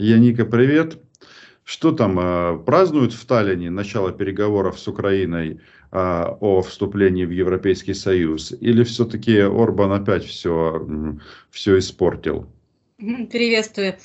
Яника, привет. Что там, э, празднуют в Таллине начало переговоров с Украиной э, о вступлении в Европейский Союз? Или все-таки Орбан опять все, все испортил? Приветствую.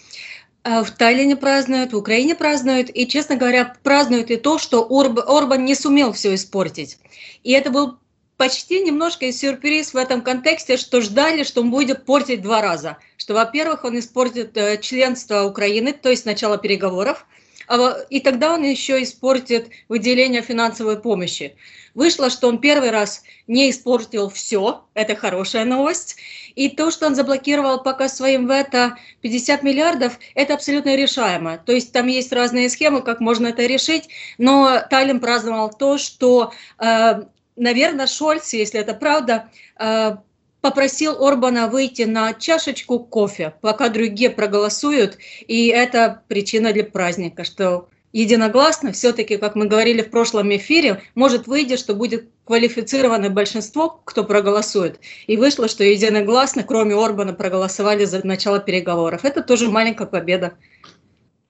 Э, в Таллине празднуют, в Украине празднуют, и, честно говоря, празднуют и то, что Орб, Орбан не сумел все испортить. И это был почти немножко и сюрприз в этом контексте, что ждали, что он будет портить два раза. Что, во-первых, он испортит членство Украины, то есть начало переговоров, а и тогда он еще испортит выделение финансовой помощи. Вышло, что он первый раз не испортил все, это хорошая новость. И то, что он заблокировал пока своим вето 50 миллиардов, это абсолютно решаемо. То есть там есть разные схемы, как можно это решить, но Таллин праздновал то, что, э, наверное, Шольц, если это правда, э, попросил Орбана выйти на чашечку кофе, пока другие проголосуют, и это причина для праздника, что единогласно, все-таки, как мы говорили в прошлом эфире, может выйти, что будет квалифицированное большинство, кто проголосует. И вышло, что единогласно, кроме Орбана, проголосовали за начало переговоров. Это тоже маленькая победа.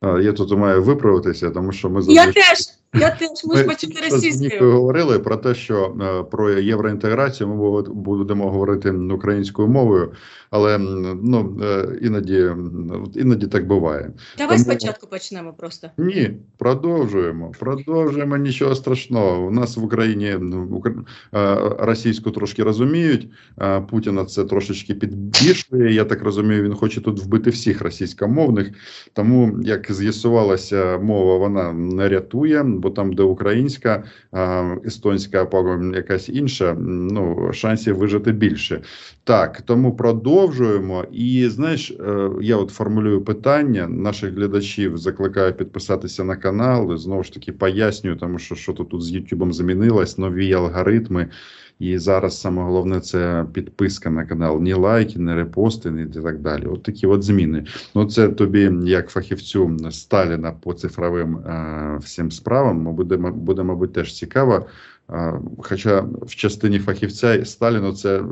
Я тут маю виправитися, тому що ми. Я теж. Я теж ми ж почути російською. говорили про те, що е, про євроінтеграцію ми будемо говорити українською мовою, але ну е, іноді іноді так буває. Давай Тому... спочатку почнемо просто. Ні, продовжуємо. Продовжуємо нічого страшного. У нас в Україні е, російську трошки розуміють. Путіна це трошечки підбільшує. Я так розумію, він хоче тут вбити всіх російськомовних. Тому як з'ясувалася мова, вона не рятує бо там, де українська, естонська або якась інша, ну шансів вижити більше. Так, тому продовжуємо. І знаєш, е, я от формулюю питання наших глядачів, закликаю підписатися на канал. Знову ж таки пояснюю, тому що що тут з Ютубом змінилось, нові алгоритми. І зараз саме головне це підписка на канал, ні лайки, ні репости, ні і так далі. От такі от зміни. Ну це тобі, як фахівцю Сталіна по цифровим е, всім справам, буде, буде, мабуть, теж цікаво. Е, хоча в частині фахівця Сталіну це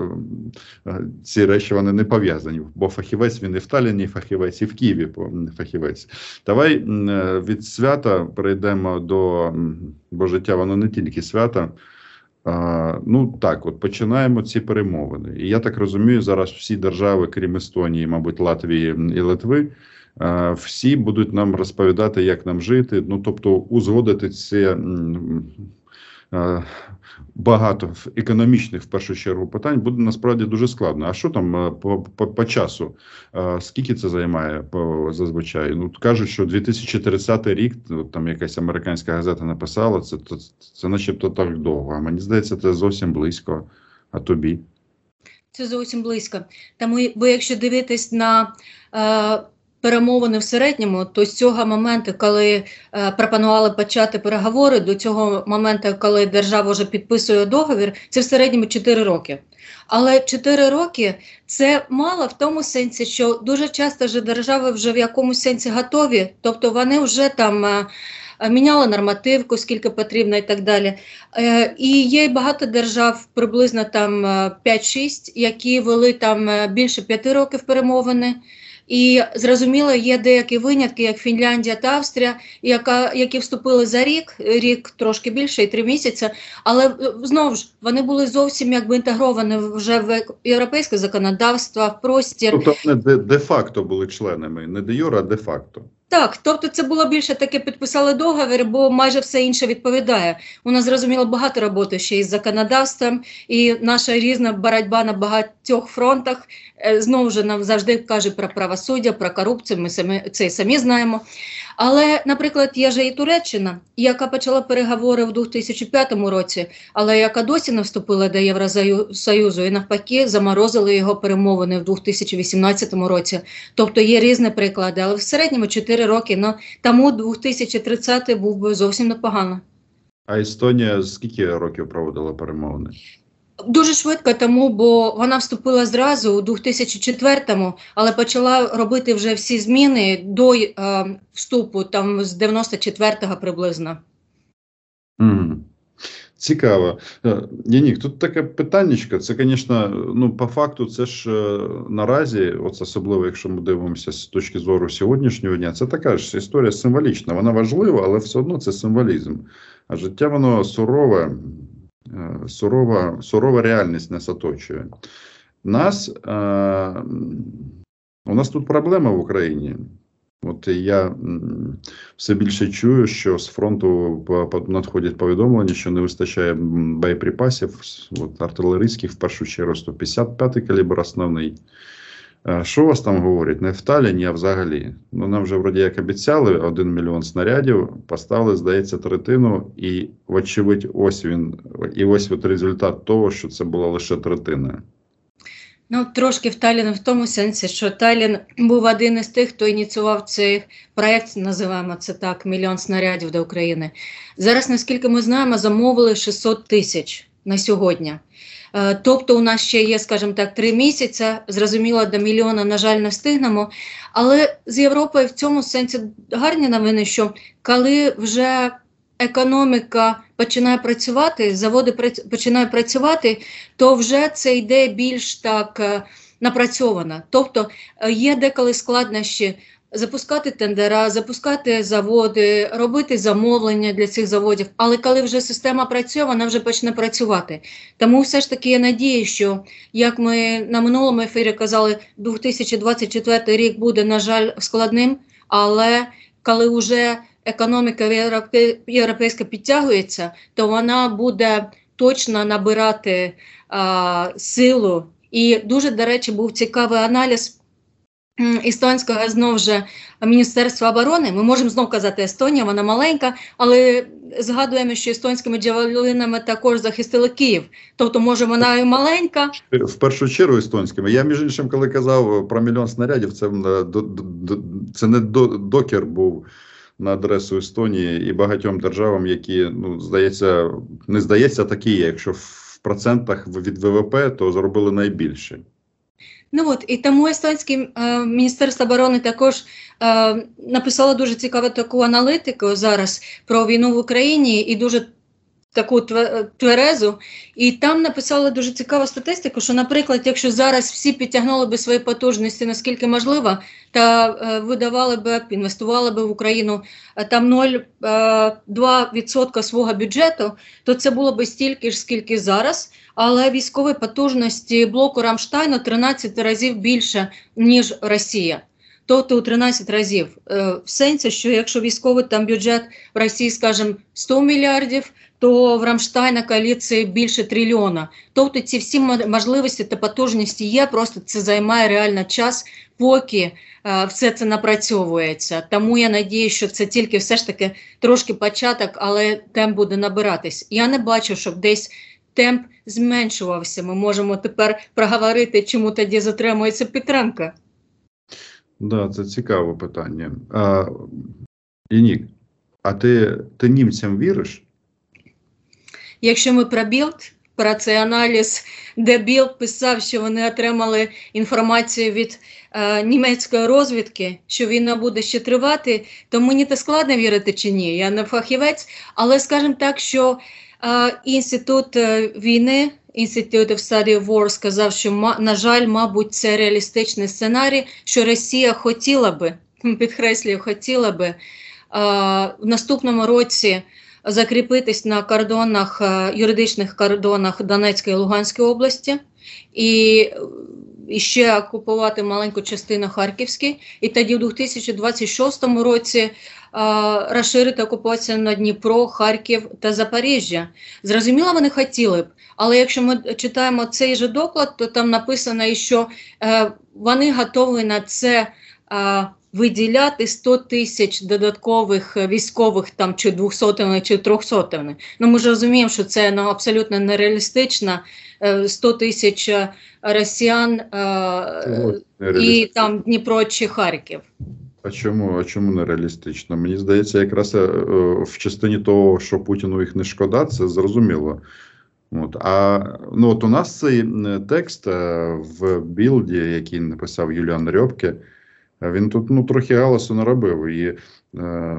е, ці речі вони не пов'язані, бо фахівець він і в Таліні, фахівець, і в Києві фахівець. Давай е, від свята перейдемо до бо життя, воно не тільки свята. Ну так, от починаємо ці перемовини. І я так розумію, зараз всі держави, крім Естонії, мабуть, Латвії і Литви, всі будуть нам розповідати, як нам жити. Ну тобто, узгодити це багато економічних в першу чергу питань буде насправді дуже складно. А що там е, по по, по часу? Е, скільки це займає зазвичай? Ну кажуть, що 2030 рік там якась американська газета написала це, це, це начебто так довго. А мені здається, це зовсім близько. А тобі? Це зовсім близько. Тому, бо якщо дивитись на е, перемовини в середньому, то з цього моменту, коли е, пропонували почати переговори, до цього моменту, коли держава вже підписує договір, це в середньому 4 роки. Але 4 роки це мало в тому сенсі, що дуже часто ж держави вже в якомусь сенсі готові, тобто вони вже там. Е, Міняли нормативку, скільки потрібно, і так далі. Е, і є багато держав, приблизно там 5-6, е, які вели там е, більше 5 років перемовини. І зрозуміло, є деякі винятки, як Фінляндія та Австрія, яка які вступили за рік, рік трошки більше і три місяці. Але е, знову ж вони були зовсім якби інтегровані вже в європейське законодавство, в простір. Тобто вони де-факто були членами, не де юра, а де-факто. Так, тобто це було більше таке підписали договір, бо майже все інше відповідає. У нас зрозуміло багато роботи ще із законодавством, і наша різна боротьба на багатьох фронтах е, знову ж нам завжди каже про правосуддя, про корупцію. Ми самі це самі знаємо. Але, наприклад, є же і Туреччина, яка почала переговори в 2005 році, але яка досі не вступила до Євросоюзу і навпаки заморозили його перемовини в 2018 році. Тобто є різні приклади, але в середньому 4 роки. Ну тому 2030 був би зовсім непогано. А Естонія скільки років проводила перемовини? Дуже швидко, тому бо вона вступила зразу у 2004-му, але почала робити вже всі зміни до е, вступу, там з 94-го приблизно. Mm. Цікаво. Е, Янік, тут таке питаннячко. Це, звісно, ну по факту, це ж е, наразі, от особливо, якщо ми дивимося з точки зору сьогоднішнього дня, це така ж історія символічна. Вона важлива, але все одно це символізм. А життя воно сурове, сурова, сурова реальність нас оточує. Нас у нас тут проблема в Україні. От я все більше чую, що з фронту надходять повідомлення, що не вистачає боєприпасів, от артилерійських в першу чергу 155 калібр основний. Що вас там говорять? Не в Таліні, а взагалі. Ну, Нам вже вроді як обіцяли 1 мільйон снарядів, поставили, здається, третину, і, вочевидь, ось він, і ось от результат того, що це була лише третина. Ну, трошки в Талін в тому сенсі, що Талін був один із тих, хто ініціював цей проєкт, називаємо це так, мільйон снарядів до України. Зараз, наскільки ми знаємо, замовили 600 тисяч на сьогодні. Е, тобто, у нас ще є, скажімо так, три місяці. Зрозуміло, до мільйона, на жаль, не встигнемо. Але з Європою в цьому сенсі гарні новини, що коли вже економіка починає працювати, заводи починають працювати, то вже це йде більш так е, напрацьовано. Тобто е, є деколи складнощі. Запускати тендера, запускати заводи, робити замовлення для цих заводів. Але коли вже система працює, вона вже почне працювати. Тому все ж таки я надію, що як ми на минулому ефірі казали, 2024 рік буде, на жаль, складним, але коли вже економіка європейська підтягується, то вона буде точно набирати а, силу. І дуже, до речі, був цікавий аналіз естонського знову ж Міністерства оборони. Ми можемо знову казати, Естонія, вона маленька, але згадуємо, що естонськими джавелинами також захистили Київ. Тобто, може, вона і маленька. В першу чергу естонськими. Я між іншим, коли казав про мільйон снарядів, це це не докер був на адресу Естонії і багатьом державам, які ну здається, не здається, такі. Якщо в процентах від ВВП, то зробили найбільше. Ну от і тому естонське е, міністерство оборони також е, написало дуже цікаву таку аналітику зараз про війну в Україні і дуже таку тверезу, і там написали дуже цікаву статистику, що, наприклад, якщо зараз всі підтягнули би свої потужності, наскільки можливо, та е, видавали б, інвестували б в Україну е, там 0,2% е, свого бюджету, то це було б стільки ж, скільки зараз. Але військові потужності блоку Рамштайну 13 разів більше, ніж Росія. Тобто у 13 разів в сенсі, що якщо військовий там бюджет в Росії, скажімо, 100 мільярдів, то в Рамштайна коаліції більше трильйона. Тобто ці всі можливості та потужності є, просто це займає реально час, поки е, все це напрацьовується. Тому я надію, що це тільки все ж таки трошки початок, але темп буде набиратись. Я не бачу, щоб десь темп зменшувався. Ми можемо тепер проговорити, чому тоді затримується підтримка. Да, це цікаве питання. А, Янік, а ти, ти німцям віриш? Якщо ми про білд, про цей аналіз, де білд писав, що вони отримали інформацію від е, німецької розвідки, що війна буде ще тривати, то мені це складно вірити чи ні. Я не фахівець, але скажімо так, що е, інститут е, війни. Institute of Study War сказав, що на жаль, мабуть, це реалістичний сценарій, що Росія хотіла би, підкреслюю, хотіла би е, в наступному році закріпитись на кордонах, е, юридичних кордонах Донецької і Луганської області і і ще окупувати маленьку частину Харківської, і тоді в 2026 році е, розширити окупацію на Дніпро, Харків та Запоріжжя. Зрозуміло, вони хотіли б, але якщо ми читаємо цей же доклад, то там написано, що е, вони готові на це. Е, виділяти 100 тисяч додаткових е, військових там чи 200 чи 300 Ну ми ж розуміємо, що це ну, абсолютно нереалістично. 100 е, тисяч е, росіян е, і там Дніпро чи Харків. А чому а чому нереалістично? Мені здається, якраз в частині того, що Путіну їх не шкода, це зрозуміло. От, А ну от у нас цей текст в білді, який написав Юліан Рьобке, Він тут ну трохи галасу наробив. І е,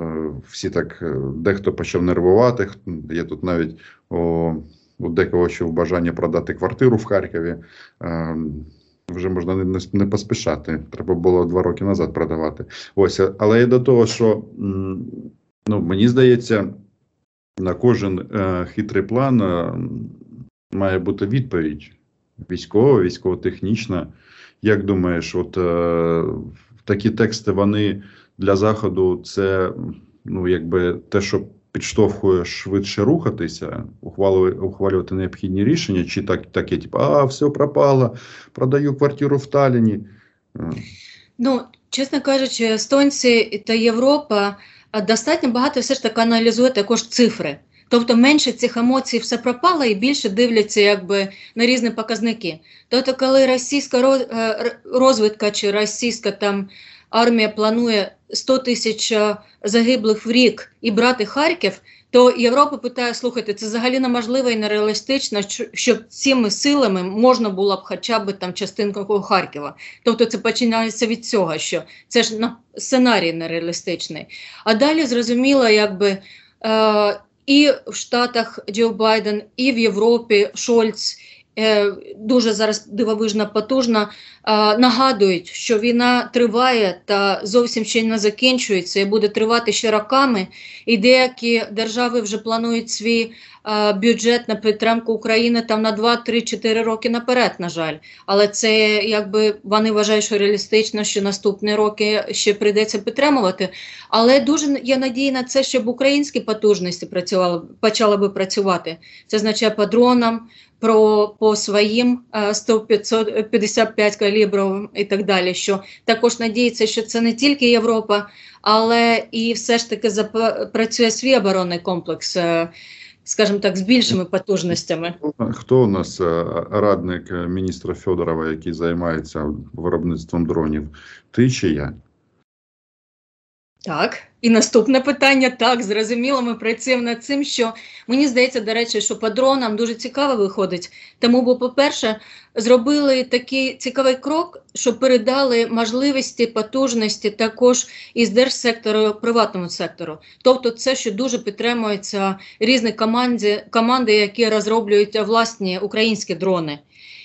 всі так е, дехто почав нервувати. Є тут навіть о, у декого ще бажання продати квартиру в Харкові. Е, вже можна не, не поспішати. Треба було два роки назад продавати. Ось, але і до того, що ну, мені здається, на кожен е, хитрий план е, має бути відповідь військова, військово-технічна. Як думаєш, от е, такі тексти вони для заходу це ну, якби те, що підштовхує швидше рухатися, ухвалювати, ухвалювати необхідні рішення, чи так таке, типу, а все пропало, продаю квартиру в Талліні. Ну, чесно кажучи, естонці та Європа достатньо багато все ж таки аналізує також цифри. Тобто менше цих емоцій все пропало і більше дивляться якби на різні показники. Тобто, коли російська е, розвідка чи російська там армія планує 100 тисяч е, загиблих в рік і брати Харків, то Європа питає: слухайте, це взагалі неможливо і нереалістично, щоб цими силами можна було б хоча б там частинку Харкова. Тобто це починається від цього, що це ж сценарій нереалістичний. А далі зрозуміло, якби. І в Штатах Джо Байден, і в Європі Шольц е, дуже зараз дивовижна потужно нагадують, що війна триває та зовсім ще не закінчується і буде тривати ще роками. І деякі держави вже планують свій бюджет на підтримку України там на 2-3-4 роки наперед, на жаль. Але це якби вони вважають, що реалістично, що наступні роки ще прийдеться підтримувати. Але дуже є надія на це, щоб українські потужності працювали, почали би працювати. Це означає по дронам, про по своїм 155 калібрів і так далі. Що також надіється, що це не тільки Європа, але і все ж таки запрацює свій оборонний комплекс. Е, скажімо так, з більшими потужностями. Хто у нас е, радник міністра Федорова, який займається виробництвом дронів? Ти чи я? Так, і наступне питання так, зрозуміло, ми працюємо над цим, що мені здається, до речі, що по дронам дуже цікаво виходить. Тому, бо, по-перше, зробили такий цікавий крок, що передали можливості, потужності також із держсектору приватному сектору. Тобто, це що дуже підтримується різні команди, команди, які розроблюють власні українські дрони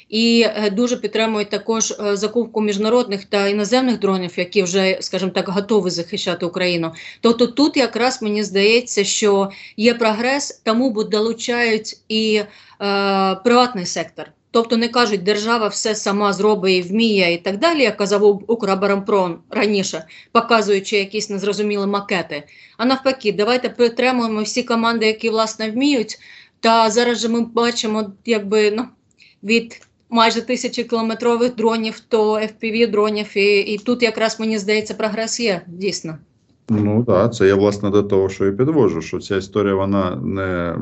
і е, дуже підтримують також е, закупку міжнародних та іноземних дронів, які вже, скажімо так, готові захищати Україну. Тобто тут якраз мені здається, що є прогрес, тому бо долучають і е, приватний сектор. Тобто не кажуть, держава все сама зробить вміє і так далі, як казав Укроборонпром раніше, показуючи якісь незрозумілі макети. А навпаки, давайте підтримуємо всі команди, які власне вміють. Та зараз же ми бачимо, якби ну від майже тисячі кілометрових дронів, то fpv дронів, і, і тут якраз мені здається, прогрес є дійсно. Ну так, це я власне до того, що і підвожу, що ця історія вона не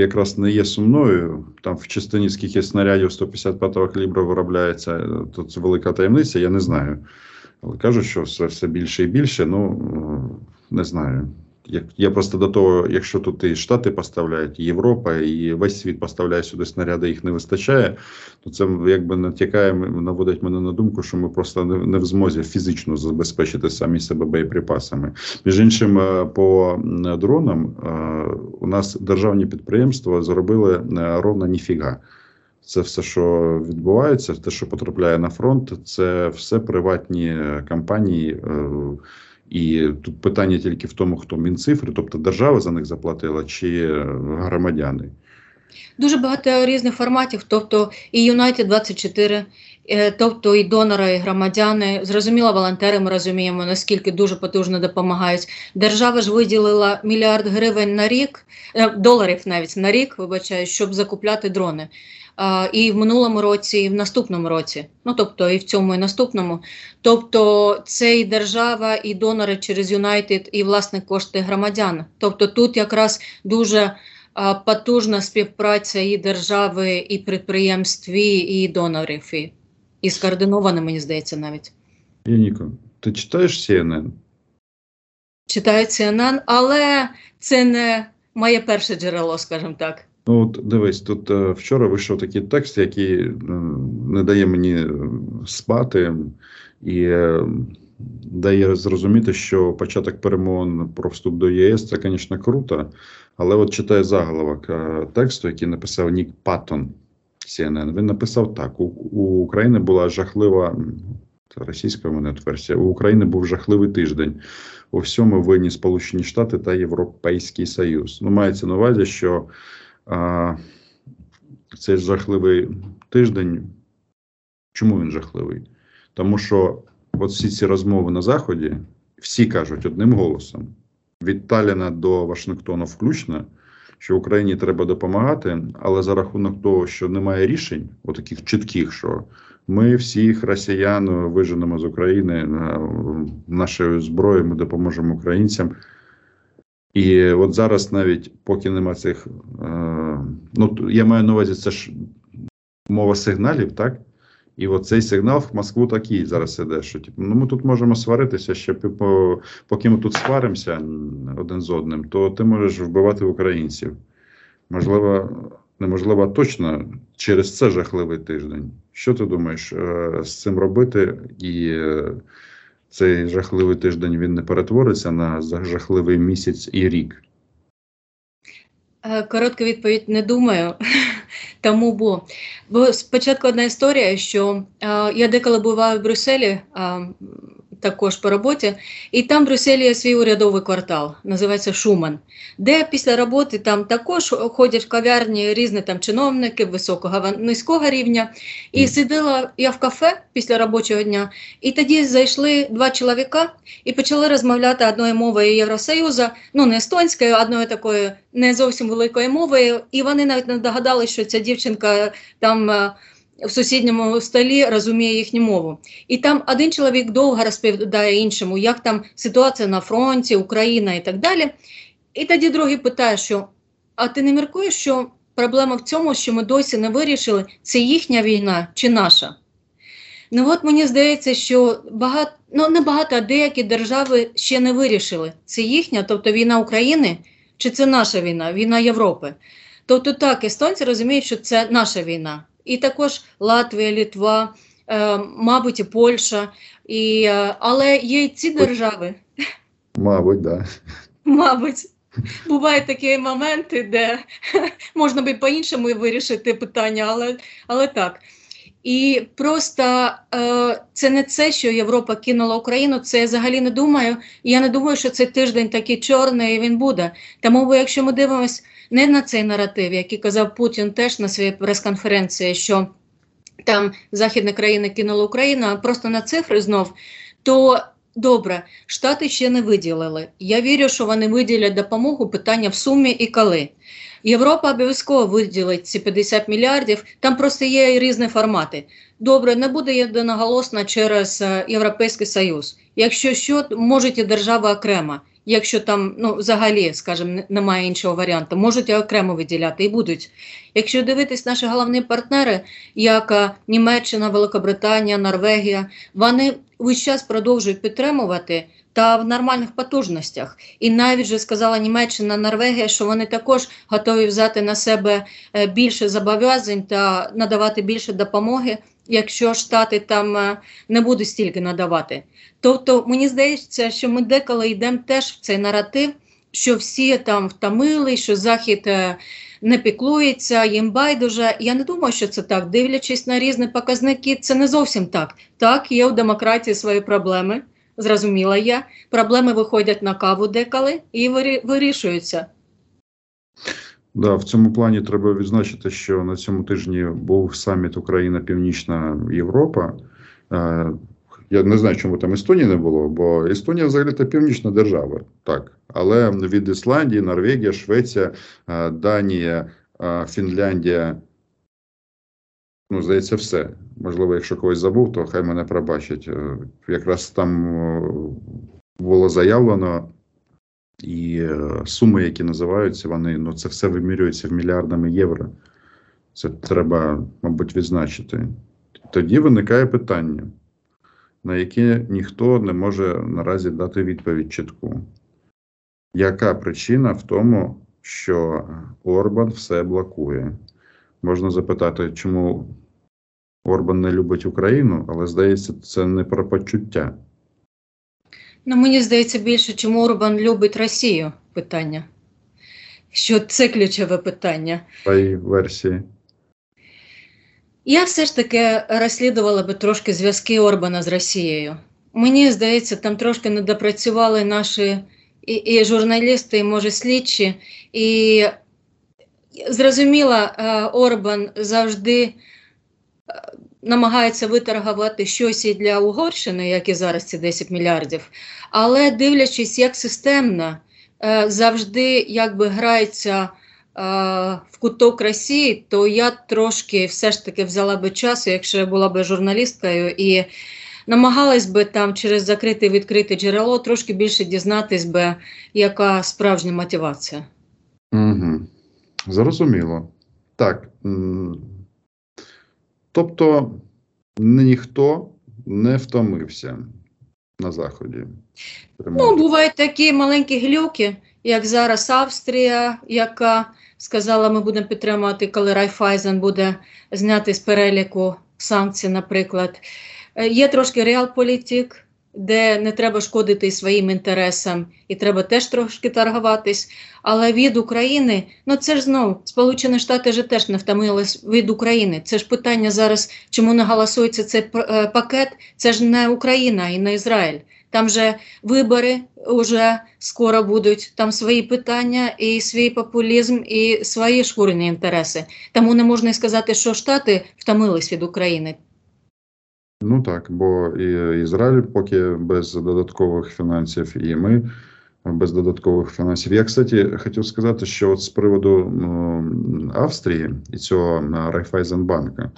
якраз не є сумною. Там в частині скільки снарядів 155-го калібру виробляється, то це велика таємниця, я не знаю. Але кажуть, що все все більше і більше, ну не знаю. Я просто до того, якщо тут і Штати поставляють, і Європа, і весь світ поставляє сюди снаряди, їх не вистачає, то це якби натякає, наводить мене на думку, що ми просто не, не в змозі фізично забезпечити самі себе боєприпасами. Між іншим, е, по дронам е, у нас державні підприємства зробили е, ровно ніфіга. Це все, що відбувається, те, що потрапляє на фронт, це все приватні компанії. І тут питання тільки в тому, хто мінцифри, тобто держава за них заплатила, чи громадяни. Дуже багато різних форматів, тобто і United 24, е, тобто і донори, і громадяни. Зрозуміло, волонтери ми розуміємо, наскільки дуже потужно допомагають. Держава ж виділила мільярд гривень на рік, е, доларів навіть на рік, вибачаю, щоб закупляти дрони і в минулому році, і в наступному році. Ну тобто і в цьому, і наступному. Тобто, це і держава, і донори через Юнайтед, і власне кошти громадян. Тобто, тут якраз дуже потужна співпраця і держави, і підприємств, і донорів, і, і скоординована, мені здається, навіть. Яніко, ти читаєш CNN? Читаю CNN, але це не моє перше джерело, скажімо так. Ну, от дивись, тут е, вчора вийшов такий текст, який е, не дає мені е, спати, і дає зрозуміти, що початок перемовин про вступ до ЄС це, звісно, круто. Але от читає заголовок тексту, який написав Нік Паттон CNN. Він написав так: у, у України була жахлива. Російська мене версія. У України був жахливий тиждень. У всьому винні Сполучені Штати та Європейський Союз. Ну, мається на увазі, що цей жахливий тиждень. Чому він жахливий? Тому що от всі ці розмови на Заході всі кажуть одним голосом: від Таліна до Вашингтону включно, що Україні треба допомагати, але за рахунок того, що немає рішень, отаких чітких, що ми всіх росіян виженемо з України нашою зброєю, ми допоможемо українцям. І от зараз, навіть поки нема цих, е, ну я маю на увазі, це ж мова сигналів, так? І от цей сигнал в Москву такий зараз іде, що типу, ну ми тут можемо сваритися, ще по, поки ми тут сваримося один з одним, то ти можеш вбивати українців. Можливо, неможливо точно через це жахливий тиждень. Що ти думаєш е, з цим робити? І е, цей жахливий тиждень він не перетвориться на жахливий місяць і рік? Е, коротка відповідь не думаю. Тому бо бо спочатку одна історія, що е, я деколи буваю в Брюсселі, е, також по роботі, і там в Брюсселі є свій урядовий квартал, називається Шуман, де після роботи там також ходять в кав'ярні різні там чиновники високого низького рівня. І сиділа я в кафе після робочого дня, і тоді зайшли два чоловіка і почали розмовляти одною мовою Євросоюзу, ну не естонською, а одною такою не зовсім великою мовою. І вони навіть не догадали, що ця дівчинка там. В сусідньому столі розуміє їхню мову. І там один чоловік довго розповідає іншому, як там ситуація на фронті, Україна і так далі. І тоді другий питає, що а ти не міркуєш, що проблема в цьому, що ми досі не вирішили, це їхня війна чи наша? Ну от мені здається, що багато, ну не багато, а деякі держави ще не вирішили. Це їхня, тобто війна України, чи це наша війна, війна Європи. Тобто так, естонці розуміють, що це наша війна і також Латвія, Літва, е, мабуть, і Польща, і, е, але є й ці держави. Мабуть, так. Да. Мабуть. Бувають такі моменти, де можна би по-іншому вирішити питання, але але так. І просто е, це не це, що Європа кинула Україну. Це я взагалі не думаю. Я не думаю, що цей тиждень такий чорний і він буде. Тому, якщо ми дивимося не на цей наратив, який казав Путін теж на своїй прес-конференції, що там західні країни кинули Україну, а просто на цифри знов, то добре, Штати ще не виділили. Я вірю, що вони виділять допомогу питання в сумі і коли. Європа обов'язково виділить ці 50 мільярдів, там просто є різні формати. Добре, не буде єдиноголосно через е, Європейський Союз. Якщо що, можуть і держава окремо якщо там ну взагалі, скажімо, немає іншого варіанту, можуть окремо виділяти і будуть. Якщо дивитись наші головні партнери, як е, Німеччина, Великобританія, Норвегія, вони весь час продовжують підтримувати. Та в нормальних потужностях, і навіть же сказала Німеччина, Норвегія, що вони також готові взяти на себе е, більше зобов'язань та надавати більше допомоги якщо штати там е, не будуть стільки надавати. Тобто, мені здається, що ми деколи йдемо теж в цей наратив, що всі там втомили, що захід е, не піклується, їм байдуже. Я не думаю, що це так. Дивлячись на різні показники, це не зовсім так. Так, є у демократії свої проблеми. Зрозуміла я. Проблеми виходять на каву деколи і вирішуються. Да, в цьому плані треба відзначити, що на цьому тижні був саміт Україна Північна Європа. Е, я не знаю, чому там Естонії не було, бо Естонія взагалі то північна держава, так. Але від Ісландії, Норвегія, Швеція, е, Данія, е, Фінляндія. Ну, здається, все. Можливо, якщо когось забув, то хай мене пробачать. Якраз там було заявлено і е, суми, які називаються, вони ну це все вимірюється в мільярдами євро. Це треба, мабуть, відзначити. Тоді виникає питання, на яке ніхто не може наразі дати відповідь чітку. Яка причина в тому, що Орбан все блокує? Можна запитати, чому Орбан не любить Україну, але здається, це не про почуття. Ну, мені здається більше, чому Орбан любить Росію питання. Що це ключове питання. Твої версії. Я все ж таки розслідувала би трошки зв'язки Орбана з Росією. Мені здається, там трошки недопрацювали наші і, і журналісти, і може слідчі. І зрозуміло, е, Орбан завжди е, намагається виторгувати щось і для Угорщини, як і зараз ці 10 мільярдів. Але дивлячись, як системно е, завжди якби грається в куток Росії, то я трошки все ж таки взяла би часу, якщо я була би журналісткою, і намагалась би там через закрите відкрите джерело трошки більше дізнатись би, яка справжня мотивація. Угу. Зрозуміло. Так. Тобто ніхто не втомився на Заході. Ну, бувають такі маленькі глюки, як зараз Австрія, яка сказала, ми будемо підтримувати, коли Райфайзен буде зняти з переліку санкцій, наприклад. Е, є трошки реалполітик, де не треба шкодити своїм інтересам, і треба теж трошки торгуватись. Але від України, ну це ж знову Сполучені Штати ж теж не втомились від України. Це ж питання зараз, чому не голосується цей е, пакет? Це ж не Україна і не Ізраїль. Там же вибори вже скоро будуть, там свої питання, і свій популізм, і свої шкурні інтереси. Тому не можна сказати, що Штати втомились від України. Ну так, бо і Ізраїль поки без додаткових фінансів, і ми без додаткових фінансів. Я, кстати, хотів сказати, що от з приводу Австрії і цього Райфайзенбанка.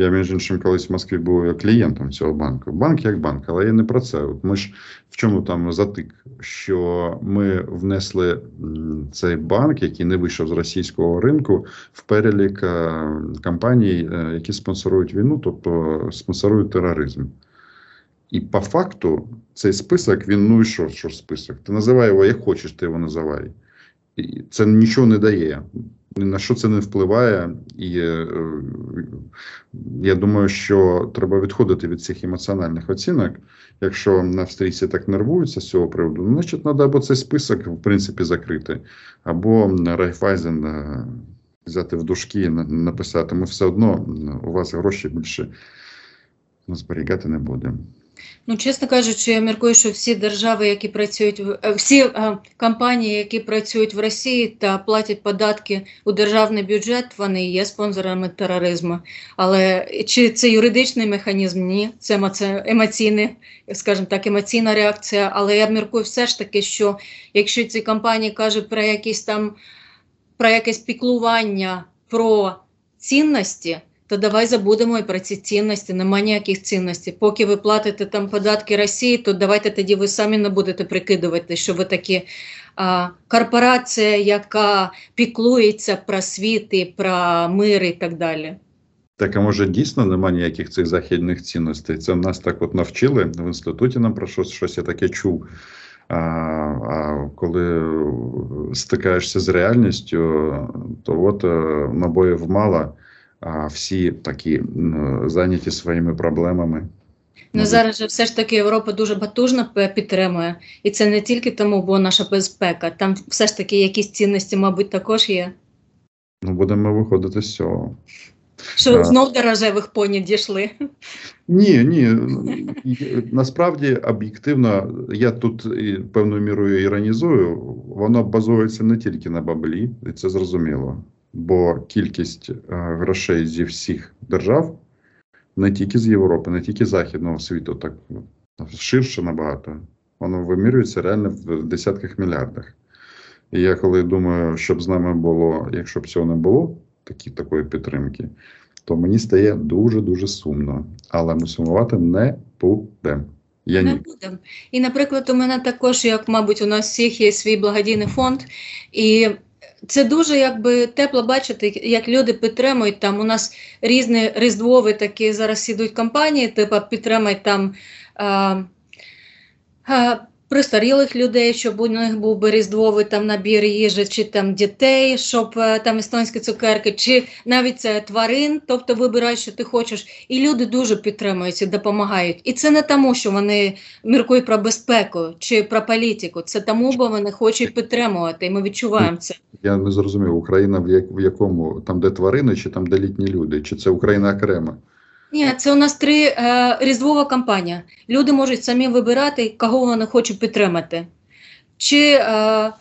Я, між іншим, колись в Москві був клієнтом цього банку. Банк як банк, але я не про це. От Ми ж в чому там затик? Що ми внесли цей банк, який не вийшов з російського ринку, в перелік е, компаній, е, які спонсорують війну, тобто спонсорують тероризм. І по факту цей список він ну і що, що список? Ти називай його як хочеш, ти його називай. І Це нічого не дає ні на що це не впливає, і е, я думаю, що треба відходити від цих емоціональних оцінок. Якщо на австрійці так нервуються з цього приводу, ну, значить треба або цей список в принципі закрити, або Райфайзен е, взяти в дужки і написати: ми все одно у вас гроші більше зберігати не будемо. Ну, чесно кажучи, я міркую, що всі держави, які працюють е, всі е, компанії, які працюють в Росії та платять податки у державний бюджет, вони є спонсорами тероризму. Але чи це юридичний механізм? Ні, це емоційний, скажімо так, емоційна реакція. Але я міркую все ж таки, що якщо ці компанії кажуть про якісь там про якесь піклування про цінності то давай забудемо і про ці цінності, нема ніяких цінностей. Поки ви платите там податки Росії, то давайте тоді ви самі не будете прикидувати, що ви такі а, корпорація, яка піклується про світ і про мир і так далі. Так, а може дійсно немає ніяких цих західних цінностей? Це нас так от навчили в інституті. Нам про щось щось я таке чув. А а коли стикаєшся з реальністю, то от е, набоїв мало всі такі зайняті своїми проблемами. Ну зараз же все ж таки Європа дуже батужно підтримує, і це не тільки тому, бо наша безпека. Там все ж таки якісь цінності, мабуть, також є. Ну, будемо виходити з цього. Що а... знов до рожевих поні дійшли? Ні, ні. Насправді об'єктивно, я тут певною мірою іронізую, воно базується не тільки на баблі, і це зрозуміло бо кількість е, грошей зі всіх держав, не тільки з Європи, не тільки Західного світу, так ну, ширше набагато, воно вимірюється реально в десятках мільярдах. І я коли думаю, щоб з нами було, якщо б цього не було, такі, такої підтримки, то мені стає дуже-дуже сумно. Але ми сумувати не будемо. Я не будемо. І, наприклад, у мене також, як, мабуть, у нас всіх є свій благодійний фонд. і це дуже якби тепло бачити, як люди підтримують там. У нас різні різдвові такі зараз ідуть кампанії, типу підтримай там а, Престарілих людей, щоб у них був би різдвовий там набір їжі, чи там дітей, щоб е, там естонські цукерки, чи навіть це тварин, тобто вибирай, що ти хочеш. І люди дуже підтримують і допомагають. І це не тому, що вони міркують про безпеку чи про політику. Це тому, бо вони хочуть підтримувати, і ми відчуваємо це. Я не зрозумів, Україна в, як, в якому? Там, де тварини, чи там, де літні люди, чи це Україна окремо? Ні, це у нас три е, різдвова кампанія. Люди можуть самі вибирати, кого вони хочуть підтримати. Чи е,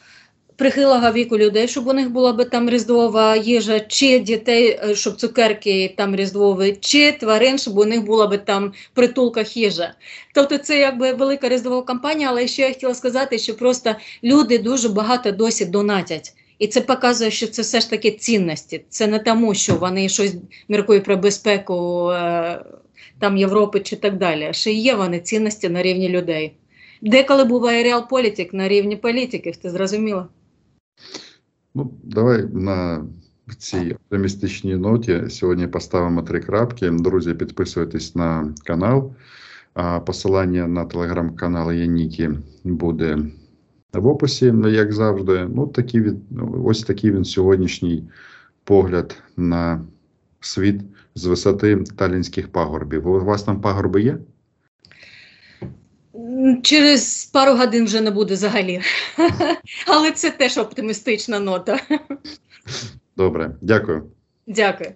прихилого віку людей, щоб у них була би там різдвова їжа, чи дітей, е, щоб цукерки там різдвові, чи тварин, щоб у них була би там в притулках їжа. Тобто це якби велика різдвова кампанія, але ще я хотіла сказати, що просто люди дуже багато досі донатять. І це показує, що це все ж таки цінності. Це не тому, що вони щось міркують про безпеку е, там Європи чи так далі. Ще є вони цінності на рівні людей. Деколи буває реал-політик на рівні політиків, ти зрозуміла? Ну, давай на цій оптимістичній ноті сьогодні поставимо три крапки. Друзі, підписуйтесь на канал. Посилання на телеграм-канал Яніки буде в описі, як завжди. Ну, такі від, ось такий він сьогоднішній погляд на світ з висоти талінських пагорбів. У вас там пагорби є? Через пару годин вже не буде взагалі. Але це теж оптимістична нота. Добре, дякую. Дякую.